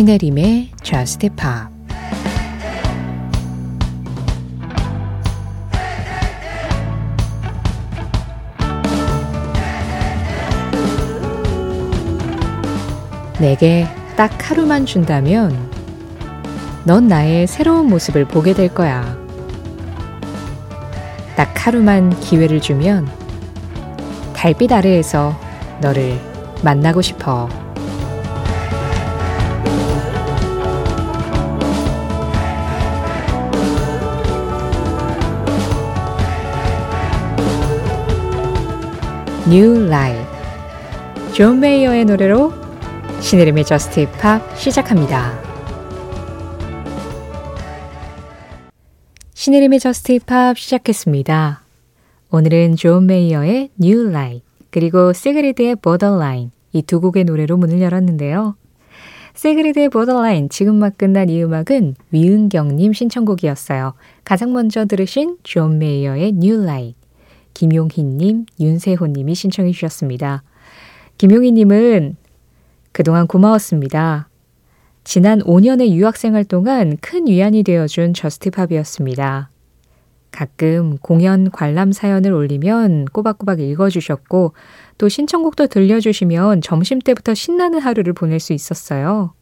신혜림의 Just Pop 내게 딱 하루만 준다면 넌 나의 새로운 모습을 보게 될 거야. 딱 하루만 기회를 주면 달빛 아래에서 너를 만나고 싶어. New Light 존 메이어의 노래로 신혜림의 Just Pop 시작합니다. 신혜림의 Just Pop 시작했습니다. 오늘은 존 메이어의 New Light 그리고 시그리드의 Borderline 이 두 곡의 노래로 문을 열었는데요. 시그리드의 Borderline 지금 막 끝난 이 음악은 위은경님 신청곡이었어요. 가장 먼저 들으신 존 메이어의 New Light 김용희님, 윤세호님이 신청해 주셨습니다. 김용희님은 그동안 고마웠습니다. 지난 5년의 유학생활 동안 큰 위안이 되어준 Just Pop이었습니다. 가끔 공연 관람 사연을 올리면 꼬박꼬박 읽어주셨고 또 신청곡도 들려주시면 점심때부터 신나는 하루를 보낼 수 있었어요.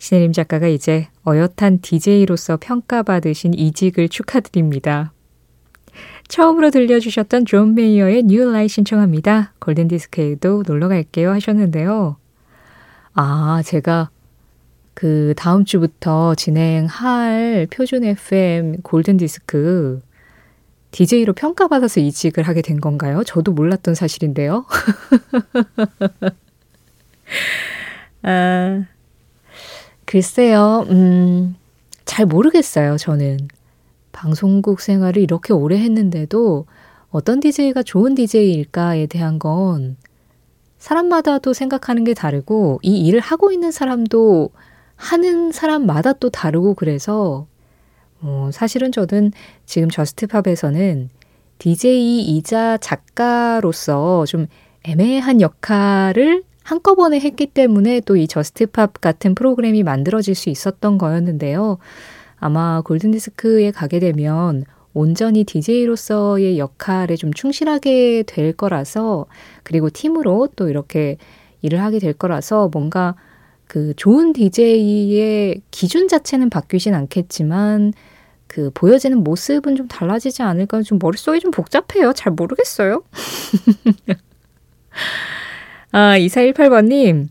신혜림 작가가 이제 어엿한 DJ로서 평가받으신 이직을 축하드립니다. 처음으로 들려주셨던 존 메이어의 New Light 신청합니다. 골든디스크에도 놀러 갈게요 하셨는데요. 아, 제가 그 다음 주부터 진행할 표준 FM 골든디스크 DJ로 평가받아서 이직을 하게 된 건가요? 저도 몰랐던 사실인데요. 아, 글쎄요, 음, 잘 모르겠어요, 저는. 방송국 생활을 이렇게 오래 했는데도 어떤 DJ가 좋은 DJ일까에 대한 건 사람마다 또 생각하는 게 다르고 이 일을 하고 있는 사람도 하는 사람마다 또 다르고 그래서 어, 사실은 저는 지금 Just Pop에서는 DJ이자 작가로서 좀 애매한 역할을 한꺼번에 했기 때문에 또 이 Just Pop 같은 프로그램이 만들어질 수 있었던 거였는데요. 아마 골든디스크에 가게 되면 온전히 DJ로서의 역할에 좀 충실하게 될 거라서 그리고 팀으로 또 이렇게 일을 하게 될 거라서 뭔가 그 좋은 DJ의 기준 자체는 바뀌진 않겠지만 그 보여지는 모습은 좀 달라지지 않을까 좀 머릿속이 좀 복잡해요. 잘 모르겠어요. 아, 2418번님.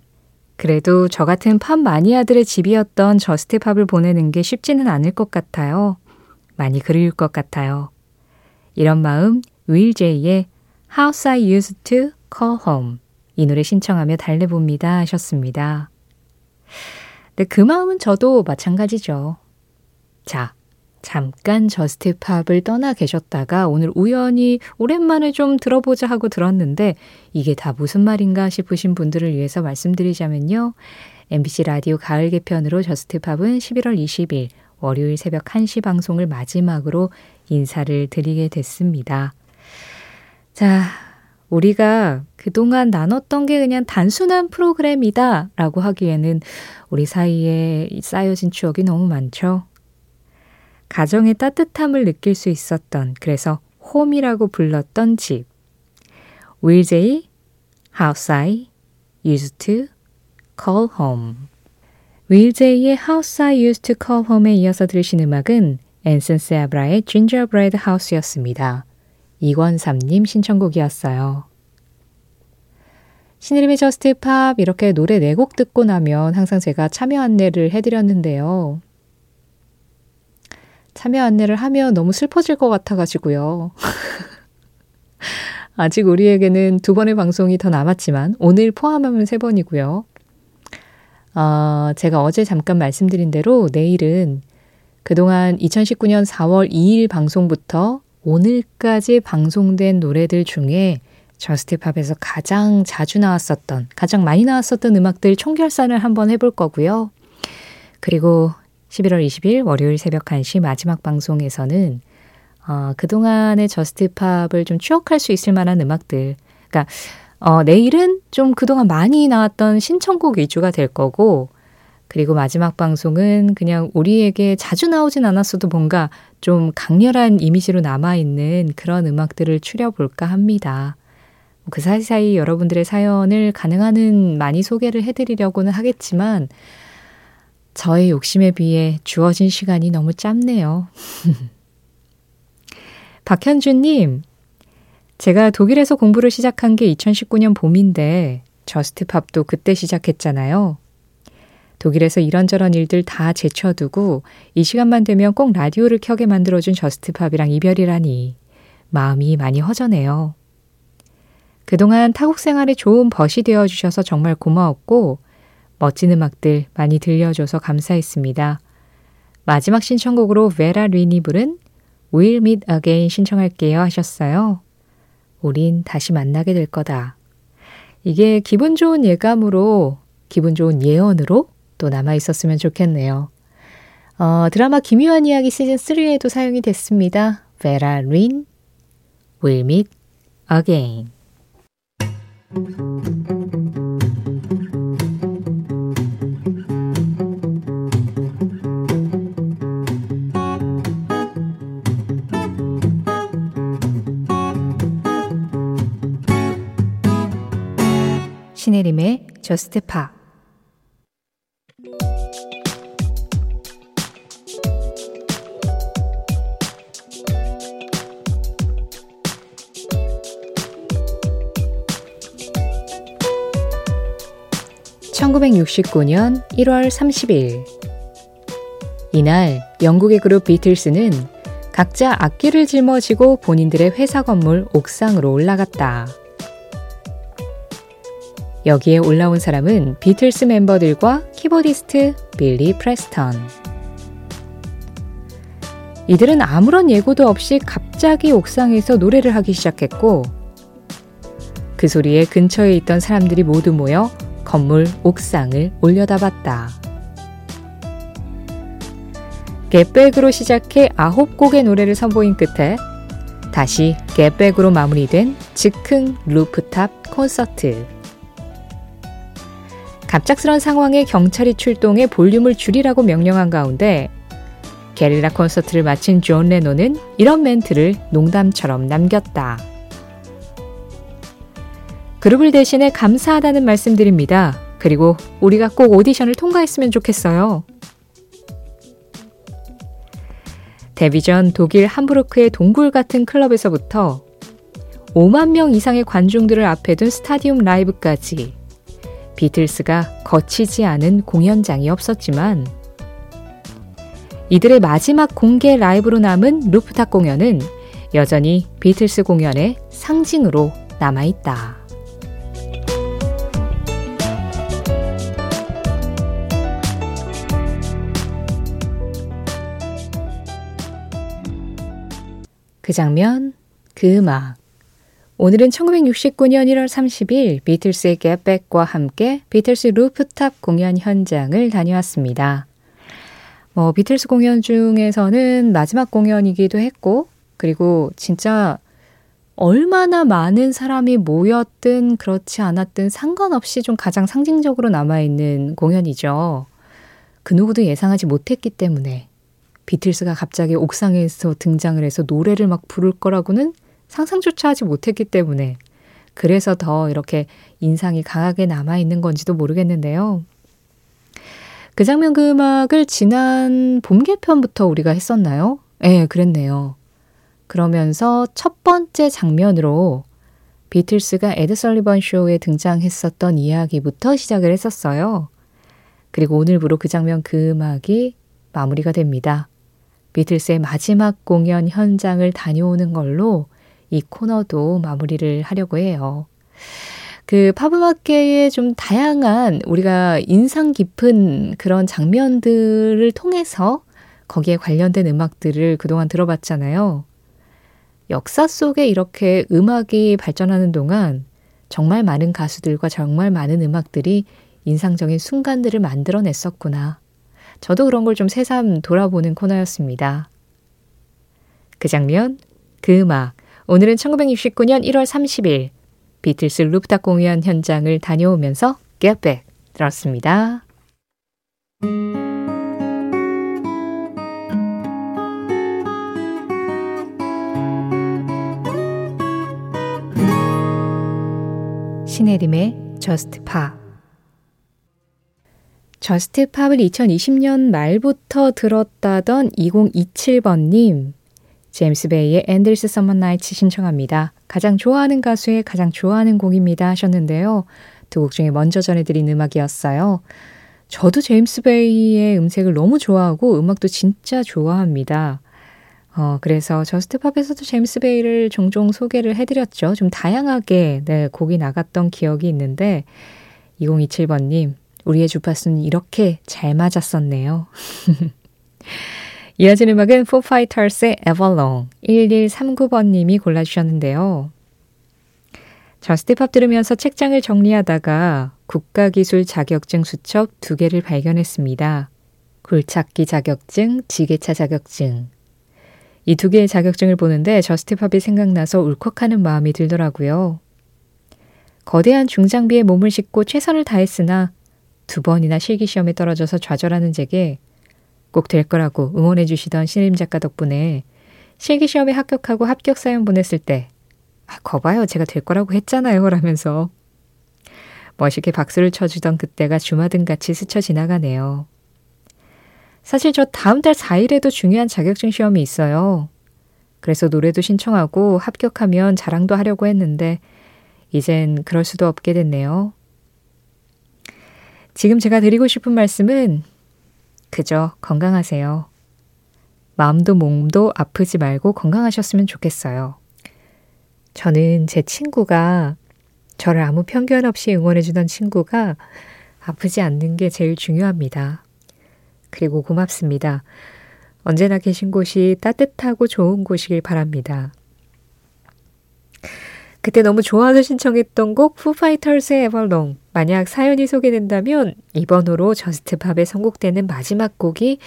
그래도 저 같은 팝 마니아들의 집이었던 저스트 팝을 보내는 게 쉽지는 않을 것 같아요. 많이 그리울 것 같아요. 이런 마음 윌 제이의 House I Used to Call Home 이 노래 신청하며 달래봅니다 하셨습니다. 네, 그 마음은 저도 마찬가지죠. 자, 잠깐 Just Pop을 떠나 계셨다가 오늘 우연히 오랜만에 좀 들어보자 하고 들었는데 이게 다 무슨 말인가 싶으신 분들을 위해서 말씀드리자면요. MBC 라디오 가을 개편으로 Just Pop은 11월 20일 월요일 새벽 1시 방송을 마지막으로 인사를 드리게 됐습니다. 자, 우리가 그동안 나눴던 게 그냥 단순한 프로그램이다 라고 하기에는 우리 사이에 쌓여진 추억이 너무 많죠. 가정의 따뜻함을 느낄 수 있었던 그래서 홈이라고 불렀던 집. 윌제이 House I Used to Call Home 윌제이의 House I Used to Call Home에 이어서 들으신 음악은 앤슨 세아브라의 Gingerbread House였습니다. 이권삼님 신청곡이었어요. 신혜림의 Just Pop 이렇게 노래 4곡 듣고 나면 항상 제가 참여 안내를 해드렸는데요. 참여 안내를 하면 너무 슬퍼질 것 같아가지고요. 아직 우리에게는 두 번의 방송이 더 남았지만 오늘 포함하면 세 번이고요. 어, 제가 어제 잠깐 말씀드린 대로 내일은 그동안 2019년 4월 2일 방송부터 오늘까지 방송된 노래들 중에 Just Pop에서 가장 자주 나왔었던, 가장 많이 나왔었던 음악들 총결산을 한번 해볼 거고요. 그리고 11월 20일 월요일 새벽 1시 마지막 방송에서는 어, 그동안의 Just Pop을 좀 추억할 수 있을 만한 음악들. 그러니까 어, 내일은 좀 그동안 많이 나왔던 신청곡 위주가 될 거고 그리고 마지막 방송은 그냥 우리에게 자주 나오진 않았어도 뭔가 좀 강렬한 이미지로 남아있는 그런 음악들을 추려볼까 합니다. 그 사이사이 여러분들의 사연을 가능한 한 많이 소개를 해드리려고는 하겠지만, 저의 욕심에 비해 주어진 시간이 너무 짧네요. 박현주님, 제가 독일에서 공부를 시작한 게 2019년 봄인데, Just Pop도 그때 시작했잖아요. 독일에서 이런저런 일들 다 제쳐두고 이 시간만 되면 꼭 라디오를 켜게 만들어준 Just Pop이랑 이별이라니 마음이 많이 허전해요. 그동안 타국 생활에 좋은 벗이 되어 주셔서 정말 고마웠고 멋진 음악들 많이 들려줘서 감사했습니다. 마지막 신청곡으로 베라 린이 부른 We'll Meet Again 신청할게요 하셨어요. 우린 다시 만나게 될 거다. 이게 기분 좋은 예감으로, 기분 좋은 예언으로 또 남아 있었으면 좋겠네요. 어, 드라마 기묘한 이야기 시즌 3에도 사용이 됐습니다. 베라 린, We'll Meet Again. 저스트 파 (1969년 1월 30일) 이날 영국의 그룹 비틀스는 각자 악기를 짊어지고 본인들의 회사 건물 옥상으로 올라갔다. 여기에 올라온 사람은 비틀스 멤버들과 키보디스트 빌리 프레스턴. 이들은 아무런 예고도 없이 갑자기 옥상에서 노래를 하기 시작했고, 그 소리에 근처에 있던 사람들이 모두 모여 건물 옥상을 올려다봤다. Get Back으로 시작해 아홉 곡의 노래를 선보인 끝에 다시 Get Back으로 마무리된 즉흥 루프탑 콘서트. 갑작스런 상황에 경찰이 출동해 볼륨을 줄이라고 명령한 가운데 게릴라 콘서트를 마친 존 레논은 이런 멘트를 농담처럼 남겼다. 그룹을 대신해 감사하다는 말씀드립니다. 그리고 우리가 꼭 오디션을 통과했으면 좋겠어요. 데뷔 전 독일 함부르크의 동굴 같은 클럽에서부터 5만 명 이상의 관중들을 앞에 둔 스타디움 라이브까지 비틀스가 거치지 않은 공연장이 없었지만 이들의 마지막 공개 라이브로 남은 루프탑 공연은 여전히 비틀스 공연의 상징으로 남아있다. 그 장면, 그 음악, 오늘은 1969년 1월 30일 비틀스의 Get Back과 함께 비틀스 루프탑 공연 현장을 다녀왔습니다. 뭐 비틀스 공연 중에서는 마지막 공연이기도 했고 그리고 진짜 얼마나 많은 사람이 모였든 그렇지 않았든 상관없이 좀 가장 상징적으로 남아있는 공연이죠. 그 누구도 예상하지 못했기 때문에 비틀스가 갑자기 옥상에서 등장을 해서 노래를 막 부를 거라고는 상상조차 하지 못했기 때문에 그래서 더 이렇게 인상이 강하게 남아 있는 건지도 모르겠는데요. 그 장면 그 음악을 지난 봄 개편부터 우리가 했었나요? 예, 네, 그랬네요. 그러면서 첫 번째 장면으로 비틀스가 에드 설리번 쇼에 등장했었던 이야기부터 시작을 했었어요. 그리고 오늘부로 그 장면 그 음악이 마무리가 됩니다. 비틀스의 마지막 공연 현장을 다녀오는 걸로 이 코너도 마무리를 하려고 해요. 그 팝음악계의 좀 다양한 우리가 인상 깊은 그런 장면들을 통해서 거기에 관련된 음악들을 그동안 들어봤잖아요. 역사 속에 이렇게 음악이 발전하는 동안 정말 많은 가수들과 정말 많은 음악들이 인상적인 순간들을 만들어냈었구나. 저도 그런 걸 좀 새삼 돌아보는 코너였습니다. 그 장면, 그 음악, 오늘은 1969년 1월 30일 비틀스 루프탑 공연 현장을 다녀오면서 Get Back 들었습니다. 신혜림의 Just Pop Just Pop을 2020년 말부터 들었다던 2027번님 제임스 베이의 Endless Summer Nights 신청합니다. 가장 좋아하는 가수의 가장 좋아하는 곡입니다 하셨는데요. 두 곡 중에 먼저 전해드린 음악이었어요. 저도 제임스 베이의 음색을 너무 좋아하고 음악도 진짜 좋아합니다. 어, 그래서 Just Pop에서도 제임스 베이를 종종 소개를 해드렸죠. 좀 다양하게 네, 곡이 나갔던 기억이 있는데 2027번님 우리의 주파수는 이렇게 잘 맞았었네요. 이어진 음악은 Foo Fighters의 Everlong 1139번님이 골라주셨는데요. Just Pop 들으면서 책장을 정리하다가 국가기술 자격증 수첩 두 개를 발견했습니다. 굴착기 자격증, 지게차 자격증. 이 두 개의 자격증을 보는데 Just Pop이 생각나서 울컥하는 마음이 들더라고요. 거대한 중장비에 몸을 싣고 최선을 다했으나 두 번이나 실기시험에 떨어져서 좌절하는 제게 꼭 될 거라고 응원해 주시던 신임 작가 덕분에 실기시험에 합격하고 합격 사연 보냈을 때 아, 거봐요. 제가 될 거라고 했잖아요. 라면서 멋있게 박수를 쳐주던 그때가 주마등같이 스쳐 지나가네요. 사실 저 다음 달 4일에도 중요한 자격증 시험이 있어요. 그래서 노래도 신청하고 합격하면 자랑도 하려고 했는데 이젠 그럴 수도 없게 됐네요. 지금 제가 드리고 싶은 말씀은 그저 건강하세요. 마음도 몸도 아프지 말고 건강하셨으면 좋겠어요. 저는 제 친구가 저를 아무 편견 없이 응원해주던 친구가 아프지 않는 게 제일 중요합니다. 그리고 고맙습니다. 언제나 계신 곳이 따뜻하고 좋은 곳이길 바랍니다. 그때 너무 좋아서 신청했던 곡 푸파이터스의 에벌롱. 만약 사연이 소개된다면 이번호로 저스트팝에 선곡되는 마지막 곡이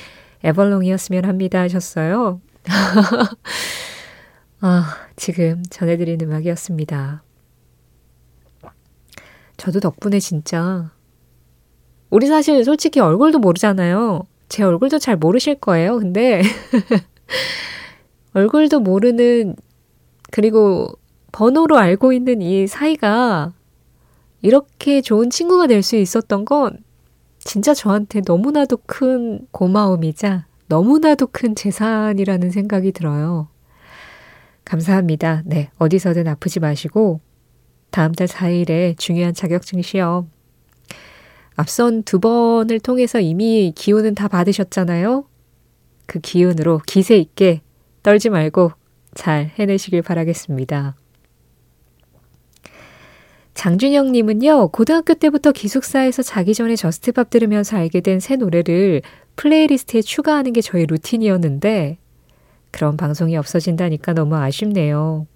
에벌롱이었으면 합니다 하셨어요. 아, 지금 전해드린 음악이었습니다. 저도 덕분에 진짜 우리 사실 솔직히 얼굴도 모르잖아요. 제 얼굴도 잘 모르실 거예요. 근데 얼굴도 모르는 그리고 번호로 알고 있는 이 사이가 이렇게 좋은 친구가 될 수 있었던 건 진짜 저한테 너무나도 큰 고마움이자 너무나도 큰 재산이라는 생각이 들어요. 감사합니다. 네, 어디서든 아프지 마시고 다음 달 4일에 중요한 자격증 시험 앞선 두 번을 통해서 이미 기운은 다 받으셨잖아요. 그 기운으로 기세 있게 떨지 말고 잘 해내시길 바라겠습니다. 장준영님은요, 고등학교 때부터 기숙사에서 자기 전에 Just Pop 들으면서 알게 된 새 노래를 playlist에 추가하는 게 저의 루틴이었는데, 그런 방송이 없어진다니까 너무 아쉽네요.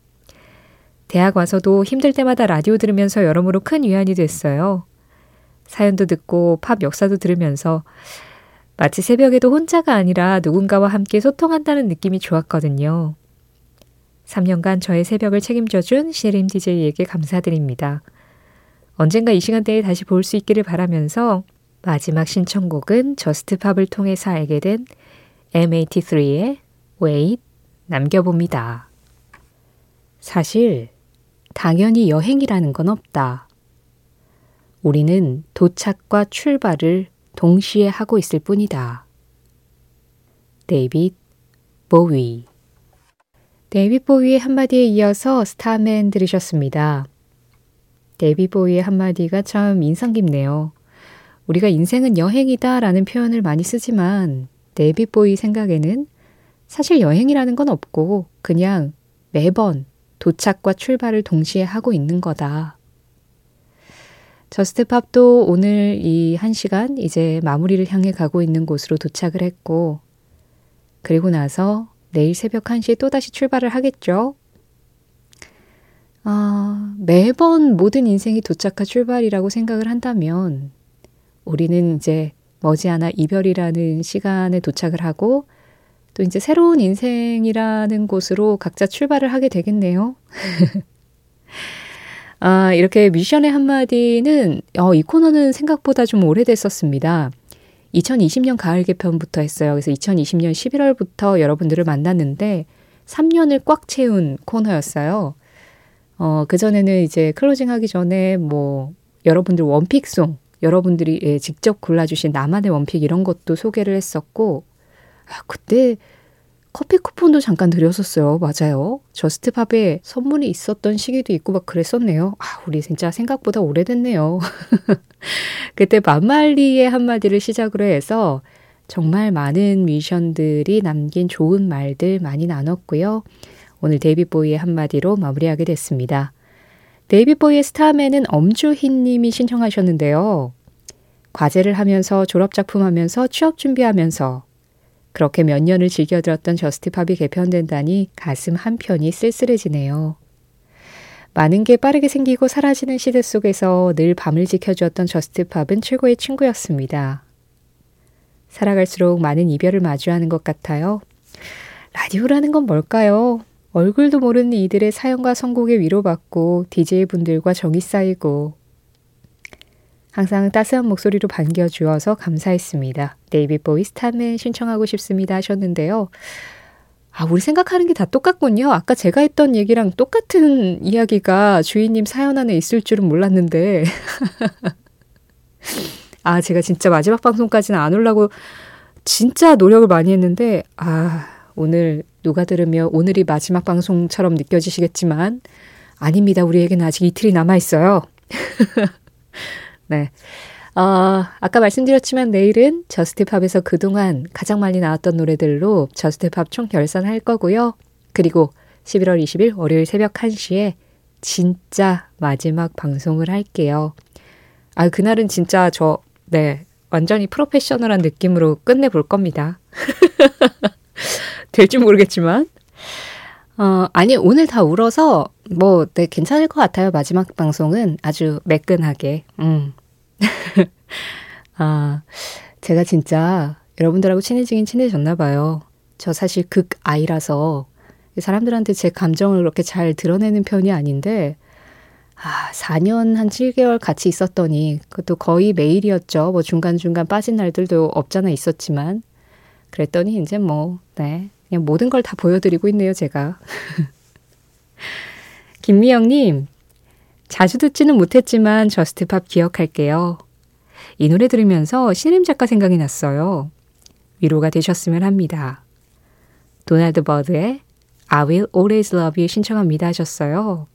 대학 와서도 힘들 때마다 라디오 들으면서 여러모로 큰 위안이 됐어요. 사연도 듣고 팝 역사도 들으면서 마치 새벽에도 혼자가 아니라 누군가와 함께 소통한다는 느낌이 좋았거든요. 3년간 저의 새벽을 책임져준 시림 DJ에게 감사드립니다. 언젠가 이 시간대에 다시 볼 수 있기를 바라면서 마지막 신청곡은 저스트팝을 통해서 알게 된 M83의 Wait 남겨봅니다. 사실 당연히 여행이라는 건 없다. 우리는 도착과 출발을 동시에 하고 있을 뿐이다. 데이빗 보위 데이빗 보위의 한마디에 이어서 Starman 들으셨습니다. 데이빗 보위의 한마디가 참 인상 깊네요. 우리가 인생은 여행이다 라는 표현을 많이 쓰지만 데이빗 보위 생각에는 사실 여행이라는 건 없고 그냥 매번 도착과 출발을 동시에 하고 있는 거다. Just Pop도 오늘 이 한 시간 이제 마무리를 향해 가고 있는 곳으로 도착을 했고, 그리고 나서 내일 새벽 1시에 또다시 출발을 하겠죠? 아, 매번 모든 인생이 도착과 출발이라고 생각을 한다면 우리는 이제 머지않아 이별이라는 시간에 도착을 하고 또 이제 새로운 인생이라는 곳으로 각자 출발을 하게 되겠네요. 아, 이렇게 뮤지션의 한마디는, 어, 이 코너는 생각보다 좀 오래됐었습니다. 2020년 가을 개편부터 했어요. 그래서 2020년 11월부터 여러분들을 만났는데 3년을 꽉 채운 코너였어요. 어, 그전에는 이제 closing 하기 전에 뭐 여러분들 one pick song, 여러분들이 예, 직접 골라주신 나만의 one pick 이런 것도 소개를 했었고, 아, 그때 커피 쿠폰도 잠깐 드렸었어요. 맞아요. Just Pop에 선물이 있었던 시기도 있고 막 그랬었네요. 아, 우리 진짜 생각보다 오래됐네요. 그때 밥 말리의 한마디를 시작으로 해서 정말 많은 뮤지션들이 남긴 좋은 말들 많이 나눴고요. 오늘 데이빗 보위의 한마디로 마무리하게 됐습니다. 데이빗 보위의 Starman은 엄주희 님이 신청하셨는데요. 과제를 하면서 졸업작품 하면서 취업 준비하면서 그렇게 몇 년을 즐겨 들었던 Just Pop이 개편된다니 가슴 한편이 쓸쓸해지네요. 많은 게 빠르게 생기고 사라지는 시대 속에서 늘 밤을 지켜주었던 Just Pop은 최고의 친구였습니다. 살아갈수록 많은 이별을 마주하는 것 같아요. 라디오라는 건 뭘까요? 얼굴도 모르는 이들의 사연과 선곡에 위로받고 DJ분들과 정이 쌓이고 항상 따스한 목소리로 반겨주어서 감사했습니다. 데이빗 보위 Starman 신청하고 싶습니다 하셨는데요. 아, 우리 생각하는 게 다 똑같군요. 아까 제가 했던 얘기랑 똑같은 이야기가 주희님 사연 안에 있을 줄은 몰랐는데. 아, 제가 진짜 마지막 방송까지는 안 오려고 진짜 노력을 많이 했는데, 아, 오늘 누가 들으면 오늘이 마지막 방송처럼 느껴지시겠지만, 아닙니다. 우리에게는 아직 이틀이 남아 있어요. 네. 어, 아까 말씀드렸지만 내일은 Just Pop에서 그동안 가장 많이 나왔던 노래들로 Just Pop 총 결산할 거고요. 그리고 11월 20일 월요일 새벽 1시에 진짜 마지막 방송을 할게요. 아, 그날은 진짜 저, 네, 완전히 프로페셔널한 느낌으로 끝내볼 겁니다. 될지 모르겠지만. 어, 아니, 오늘 다 울어서, 뭐, 네, 괜찮을 것 같아요. 마지막 방송은 아주 매끈하게. 음. 아, 제가 진짜 여러분들하고 친해지긴 친해졌나 봐요. 저 사실 극 아이라서 사람들한테 제 감정을 그렇게 잘 드러내는 편이 아닌데, 아, 4년 한 7개월 같이 있었더니, 그것도 거의 매일이었죠. 뭐 중간중간 빠진 날들도 없잖아 있었지만. 그랬더니 이제 뭐, 네. 그냥 모든 걸 다 보여드리고 있네요, 제가. 김미영님, 자주 듣지는 못했지만 Just Pop 기억할게요. 이 노래 들으면서 신혜림 작가 생각이 났어요. 위로가 되셨으면 합니다. 도널드 버드의 I will always love you 신청합니다 하셨어요.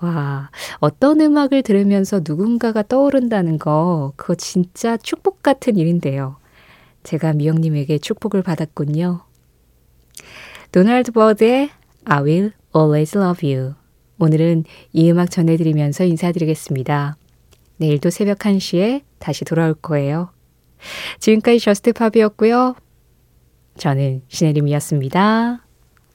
와, 어떤 음악을 들으면서 누군가가 떠오른다는 거, 그거 진짜 축복 같은 일인데요. 제가 미영님에게 축복을 받았군요. 도널드 버드의 I will always love you. 오늘은 이 음악 전해드리면서 인사드리겠습니다. 내일도 새벽 1시에 다시 돌아올 거예요. 지금까지 Just Pop이었고요. 저는 신혜림이었습니다.